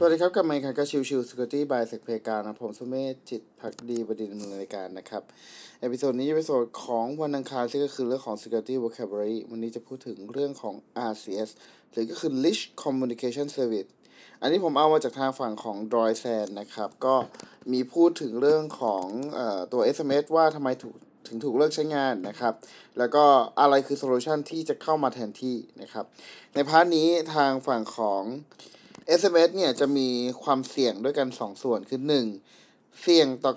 สวัสดีครับ กลับมาพบกันกับ Chill Chill Security by SecPlayground นะผมสุเมธจิตภักดีบดินทร์ดำเนินรายการนะครับ episode นี้จะเป็นส่วนของวันอังคารซึ่งก็คือเรื่องของ security vocabulary วันนี้จะพูดถึงเรื่องของ RCS หรือก็คือ Rich Communication Service อันนี้ผมเอามาจากทางฝั่งของ d r o y s a n นะครับ ก็มีพูดถึงเรื่องของอตัว SMS ว่าทำไมถูกถึงถูกเลิกใช้งานนะครับ แล้วก็อะไรคือ solution ที่จะเข้ามาแทนที่นะครับ ในพาร์ทนี้ทางฝั่งของ SMS เนี่ยจะมีความเสี่ยงด้วยกัน2ส่วนคือ 1. เสี่ยงต่อ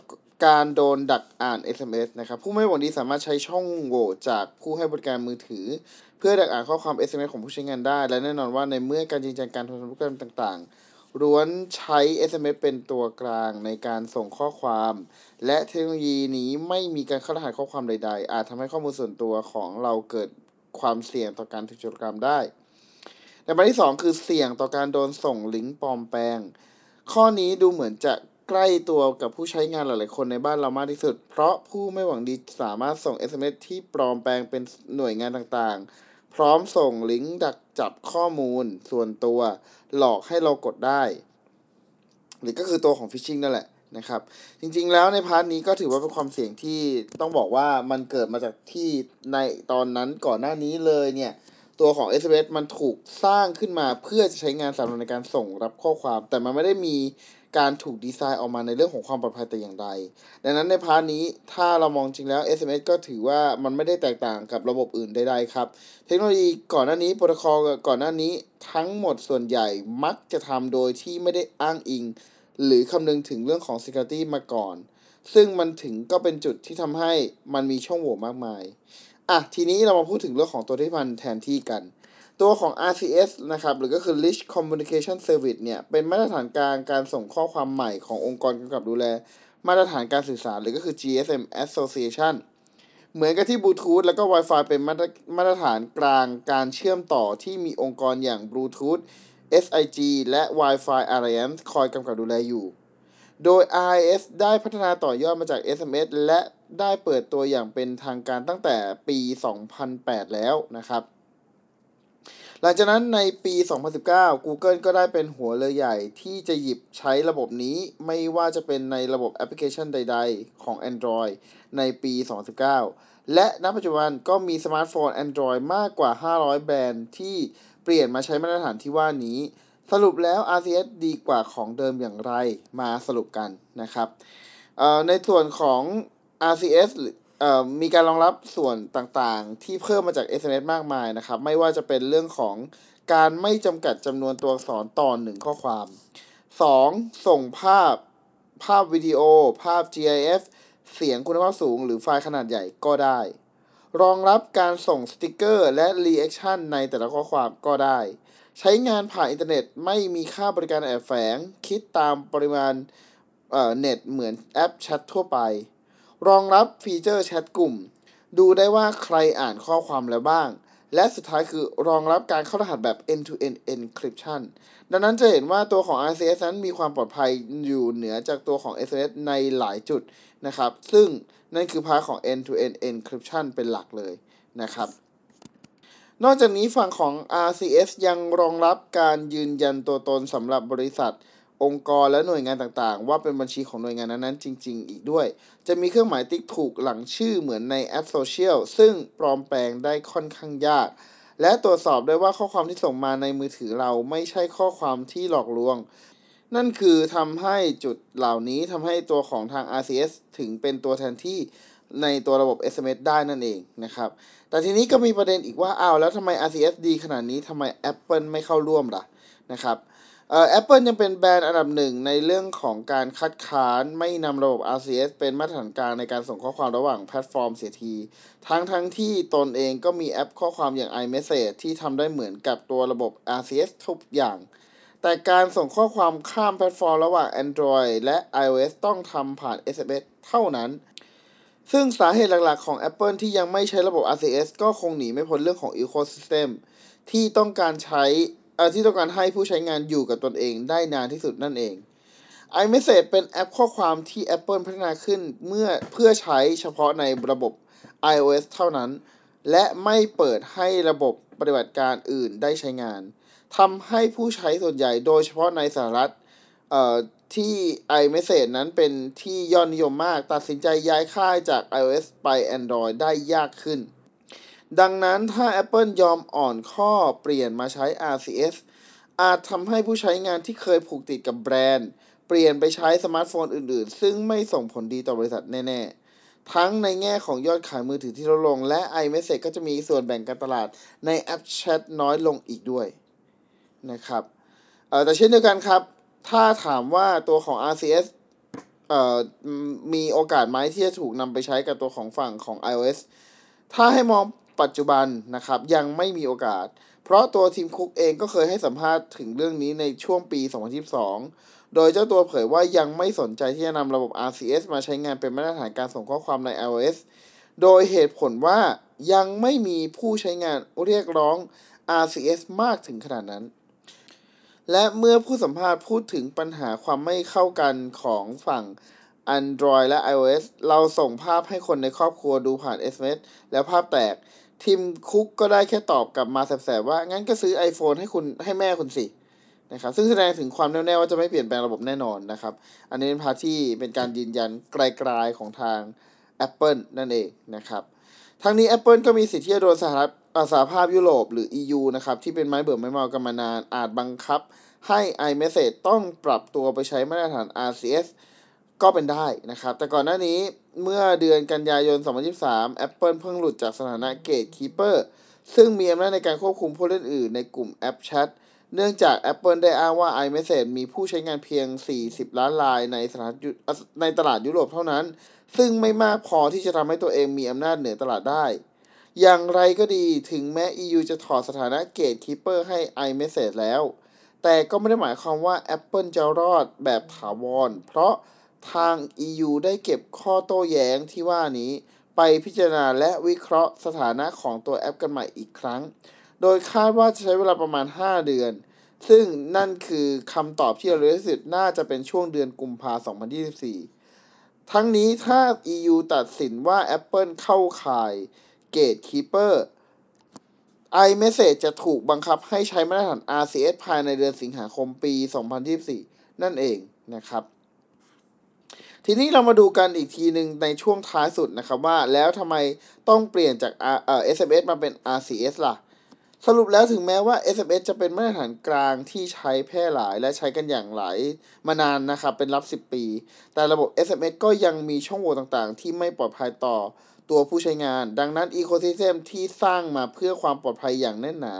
การโดนดักอ่าน SMS นะครับ ผู้ไม่หวังดีสามารถใช้ช่องโหว่จากผู้ให้บริการมือถือ เพื่อดักอ่านข้อความ SMS ของผู้ใช้งานได้ และแน่นอนว่าในเมื่อการจริงจังการทำธุรกรรมต่างๆล้วนใช้ SMS เป็นตัวกลางในการส่งข้อความ และเทคโนโลยีนี้ไม่มีการเข้ารหัสข้อความใด ๆ อาจทำให้ข้อมูลส่วนตัวของเราเกิดความเสี่ยงต่อการถูกโจรกรรมได้ ในประเด็นที่ 2 คือเสี่ยงต่อการโดนส่งลิงก์ปลอมแปลง ข้อนี้ดูเหมือนจะใกล้ตัวกับผู้ใช้งานหลาย ๆ คนในบ้านเรามากที่สุด เพราะผู้ไม่หวังดีสามารถส่ง SMS ที่ปลอมแปลงเป็นหน่วยงานต่าง ๆ พร้อมส่งลิงก์ดักจับข้อมูลส่วนตัว หลอกให้เรากดได้ หรือก็คือตัวของ phishing นั่นแหละนะครับ จริง ๆ แล้วใน part นี้ก็ถือว่าเป็นความเสี่ยงที่ต้องบอกว่ามันเกิดมาจากที่ในตอนนั้นก่อนหน้านี้เลยเนี่ย ตัวของ SMS มันถูกสร้างขึ้นมาเพื่อจะใช้งานสำหรับในการส่งรับข้อความ แต่มันไม่ได้มีการถูกดีไซน์ออกมาในเรื่องของความปลอดภัยแต่อย่างใด ดังนั้นในพาร์ทนี้ถ้าเรามองจริงแล้ว SMS ก็ถือว่ามันไม่ได้แตกต่างกับระบบอื่นใดๆครับ เทคโนโลยีก่อนหน้านี้โปรโตคอลก่อนหน้านี้ทั้งหมดส่วนใหญ่มักจะทำโดยที่ไม่ได้อ้างอิง หรือคำนึงถึงเรื่องของ security มาก่อน ซึ่งมันถึงก็เป็นจุดที่ทำให้มันมีช่องโหว่มากมายอะทีนี้เรามาพูดถึงเรื่องของตัวที่มันแทนที่กัน ตัวของ RCS นะครับ หรือก็คือ Rich Communication Service เนี่ย เป็นมาตรฐานกลางการส่งข้อความใหม่ขององค์กรกำกับดูแล มาตรฐานการสื่อสาร หรือก็คือ GSM Association เหมือนกับที่บลูทูธแล้วก็ Wi-Fi เป็นมาตรมาตรฐานกลางการเชื่อมต่อที่มีองค์กรอย่างบลูทูธ SIG และ Wi-Fi Alliance คอยกำกับดูแลอยู่ โดย RCS ได้พัฒนาต่อยอดมาจาก SMS และ ได้เปิดตัวอย่างเป็นทางการตั้งแต่ปี 2008 แล้วนะครับ หลังจากนั้นในปี 2019 Google ก็ได้เป็นหัวเรือใหญ่ที่จะหยิบใช้ระบบนี้ไม่ว่าจะเป็นในระบบแอปพลิเคชันใดๆ ของ Android ในปี 2019 และณปัจจุบันก็มีสมาร์ทโฟน Android มากกว่า 500 แบรนด์ที่เปลี่ยนมาใช้มาตรฐานที่ว่านี้สรุปแล้ว RCS ดีกว่าของเดิมอย่างไรมาสรุปกันนะครับในส่วนของ RCS มีการรองรับส่วนต่างๆ ที่เพิ่มมาจาก SMS มากมายนะครับ ไม่ว่าจะเป็นเรื่องของการไม่จำกัดจำนวนตัวอักษรต่อหนึ่งข้อความ 2. ส่งภาพภาพวิดีโอ ภาพ GIF เสียงคุณภาพสูง หรือไฟล์ขนาดใหญ่ก็ได้ รองรับการส่งสติกเกอร์และ reaction ในแต่ละข้อความก็ได้ ใช้งานผ่านอินเทอร์เน็ตไม่มีค่าบริการแอบแฝง คิดตามปริมาณเน็ตเหมือนแอปแชททั่วไป รองรับ feature แชทกลุ่ม ดูได้ว่าใครอ่านข้อความแล้วบ้าง และสุดท้ายคือรองรับการเข้ารหัสแบบ end-to-end encryption ดังนั้นจะเห็นว่าตัวของ RCS นั้นมีความปลอดภัยอยู่เหนือจากตัวของ SMS ในหลายจุดนะครับ ซึ่งนั่นคือ part ของ end-to-end encryption เป็นหลักเลยนะครับนอกจากนี้ฝั่งของ RCS ยังรองรับการยืนยันตัวตนสำหรับบริษัท องค์กรและหน่วยงานต่างๆ ว่าเป็นบัญชีของหน่วยงานนั้นๆจริง ๆ อีกด้วย จะมีเครื่องหมายติ๊กถูกหลังชื่อเหมือนในแอปโซเชียลซึ่งปลอมแปลงได้ค่อนข้างยาก และตรวจสอบได้ว่าข้อความที่ส่งมาในมือถือเราไม่ใช่ข้อความที่หลอกลวง นั่นคือทำให้จุดเหล่านี้ทำให้ตัวของทาง RCS ถึงเป็นตัวแทนที่ในตัวระบบ SMS ได้นั่นเองนะครับ แต่ทีนี้ก็มีประเด็นอีกว่า อ้าว แล้วทำไม RCS ดีขนาดนี้ทำไม Apple ไม่เข้าร่วมล่ะนะครับ เอ่อ Apple ยังเป็นแบรนด์อันดับหนึ่งในเรื่องของการคัดค้านไม่นำระบบ RCS เป็นมาตรฐานกลางในการส่งข้อความระหว่างแพลตฟอร์มเสียที ทั้งทั้งที่ตนเองก็มีแอปข้อความอย่าง iMessage ที่ทำได้เหมือนกับตัวระบบ RCS ทุกอย่าง แต่การส่งข้อความข้ามแพลตฟอร์มระหว่าง Android และ iOS ต้องทำผ่าน SMS เท่านั้น ซึ่งสาเหตุหลักๆของ Apple ที่ยังไม่ใช้ระบบ RCS ก็คงหนีไม่พ้นเรื่องของ Ecosystem ที่ต้องการใช้ ที่ต้องการให้ผู้ใช้งานอยู่กับตนเองได้นานที่สุดนั่นเอง iMessage เป็นแอปข้อความที่ Apple พัฒนาขึ้นเมื่อเพื่อใช้เฉพาะในระบบ iOS เท่านั้น และไม่เปิดให้ระบบปฏิบัติการอื่นได้ใช้งานทำให้ผู้ใช้ส่วนใหญ่โดยเฉพาะในสหรัฐที่ iMessage นั้นเป็นที่ยอดนิยมมาก ตัดสินใจย้ายค่ายจาก iOS ไป Android ได้ยากขึ้น ดังนั้นถ้า Apple ยอมอ่อนข้อเปลี่ยนมาใช้ RCS อาจทำให้ผู้ใช้งานที่เคยผูกติดกับแบรนด์ เปลี่ยนไปใช้สมาร์ทโฟนอื่นๆ ซึ่งไม่ส่งผลดีต่อบริษัทแน่ ๆ ทั้งในแง่ของยอดขายมือถือที่ลดลง และ iMessage ก็จะมีส่วนแบ่งการตลาดในแอปแชทน้อยลงอีกด้วยนะครับแต่เช่นเดียวกันครับ ถ้าถามว่าตัวของ RCS มีโอกาสไหมที่จะถูกนำไปใช้กับตัวของฝั่งของ iOS ถ้าให้มอง ปัจจุบันนะครับยังไม่มีโอกาส เพราะตัวทีมคุกเองก็เคยให้สัมภาษณ์ถึงเรื่องนี้ในช่วงปี 2022 โดยเจ้าตัวเผยว่ายังไม่สนใจที่จะนำระบบ RCS มาใช้งานเป็นมาตรฐานการส่งข้อความใน iOS โดยเหตุผลว่ายังไม่มีผู้ใช้งานเรียกร้อง RCS มากถึงขนาดนั้น และเมื่อผู้สัมภาษณ์พูดถึงปัญหาความไม่เข้ากันของฝั่ง Android และ iOS เราส่งภาพให้คนในครอบครัวดูผ่าน SMS แล้วภาพแตก ทีมคุกก็ได้แค่ตอบกลับมาแสบๆว่า งั้นก็ซื้อ iPhone ให้คุณให้แม่คุณสินะครับซึ่งแสดงถึงความแน่วแน่ว่าจะไม่เปลี่ยนแปลงระบบแน่นอนนะครับ อันนี้เป็นพาที่เป็นการยืนยันไกลๆของทาง Apple นั่นเองนะครับทั้งนี้ Apple ก็มีสิทธิ์ที่จะโดนสหรัฐสหภาพยุโรปหรือ EU นะครับที่เป็นไม้เบื่อไม้เมากันมานานอาจบังคับ ให้ iMessage ต้องปรับตัวไปใช้มาตรฐาน RCS ก็เป็นได้นะครับ แต่ก่อนหน้านี้เมื่อเดือนกันยายน 2023 Apple เพิ่งหลุดจากสถานะ Gatekeeper ซึ่งมีอำนาจในการควบคุมผู้เล่นอื่นในกลุ่มแอปแชทเนื่องจาก Apple ได้อ้างว่า iMessage มีผู้ใช้งานเพียง 40 ล้านรายในสถานในตลาดยุโรปเท่านั้น ซึ่งไม่มากพอที่จะทำให้ตัวเองมีอำนาจเหนือตลาดได้ อย่างไรก็ดีถึงแม้ EU จะถอดสถานะ Gatekeeper ให้ iMessage แล้ว แต่ก็ไม่ได้หมายความว่า Apple จะรอดแบบถาวรเพราะ ทาง EU ได้เก็บข้อโต้แย้งที่ว่านี้ ไปพิจารณาและวิเคราะห์สถานะของตัวแอปกันใหม่อีกครั้ง โดยคาดว่าจะใช้เวลาประมาณ 5 เดือน ซึ่งนั่นคือคำตอบที่เร็วที่สุดน่าจะเป็นช่วงเดือนกุมภาพันธ์2024 ทั้งนี้ถ้า EU ตัดสินว่า Apple เข้าข่าย Gatekeeper iMessage จะถูกบังคับให้ใช้มาตรฐาน RCS ภายในเดือนสิงหาคมปี 2024 นั่นเองนะครับ ทีนี้เรามาดูกันอีกทีหนึ่งในช่วงท้ายสุดนะครับว่าแล้วทำไมต้องเปลี่ยนจากเอ่อ SMS มาเป็น RCS ล่ะ สรุปแล้วถึงแม้ว่า SMS จะเป็นมาตรฐานกลางที่ใช้แพร่หลายและใช้กันอย่างหลายมานานนะครับเป็นรับ 10 ปี แต่ระบบ SMS ก็ยังมีช่องโหว่ต่างๆ ที่ไม่ปลอดภัยต่อตัวผู้ใช้งาน ดังนั้นอีโคซิสเต็มที่สร้างมาเพื่อความปลอดภัยอย่างแน่นหนา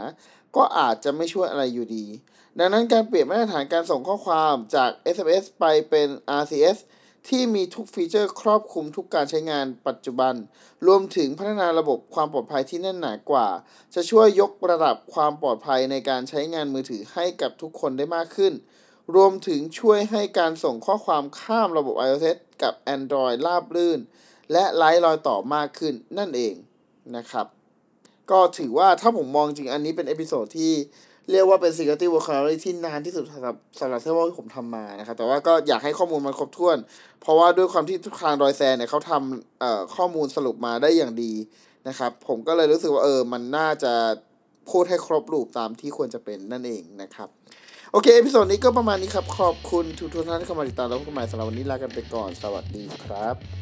ก็อาจจะไม่ช่วยอะไรอยู่ดี ดังนั้นการเปลี่ยนมาตรฐานการส่งข้อความจาก SMS ไปเป็น RCS ที่มีทุก feature ครอบคลุมทุกการใช้งานปัจจุบัน รวมถึงพัฒนาระบบความปลอดภัยที่แน่นหนากว่า จะช่วยยกระดับความปลอดภัยในการใช้งานมือถือให้กับทุกคนได้มากขึ้น รวมถึงช่วยให้การส่งข้อความข้ามระบบ iOS กับ Android ราบรื่น และไร้รอยต่อมากขึ้นนั่นเองนะครับ ก็ถือว่าถ้าผมมองจริงอันนี้เป็น episode ที่เรียกว่าเป็น Security Vocabulary ที่นานที่สุดสำหรับสำหรับเท่าที่ผมทำมานะครับ แต่ว่าก็อยากให้ข้อมูลมันครบถ้วน เพราะว่าด้วยความที่ทุกทาง Droidsans เนี่ยเขาทำเอ่อข้อมูลสรุปมาได้อย่างดีนะครับ ผมก็เลยรู้สึกว่าเออ มันน่าจะพูดให้ครบรูปตามที่ควรจะเป็นนั่นเองนะครับ โอเค episode นี้ก็ประมาณนี้ครับ ขอบคุณทุกท่านที่เข้ามาติดตามแล้วพบกันใหม่สำหรับวันนี้ลากันไปก่อน สวัสดีครับ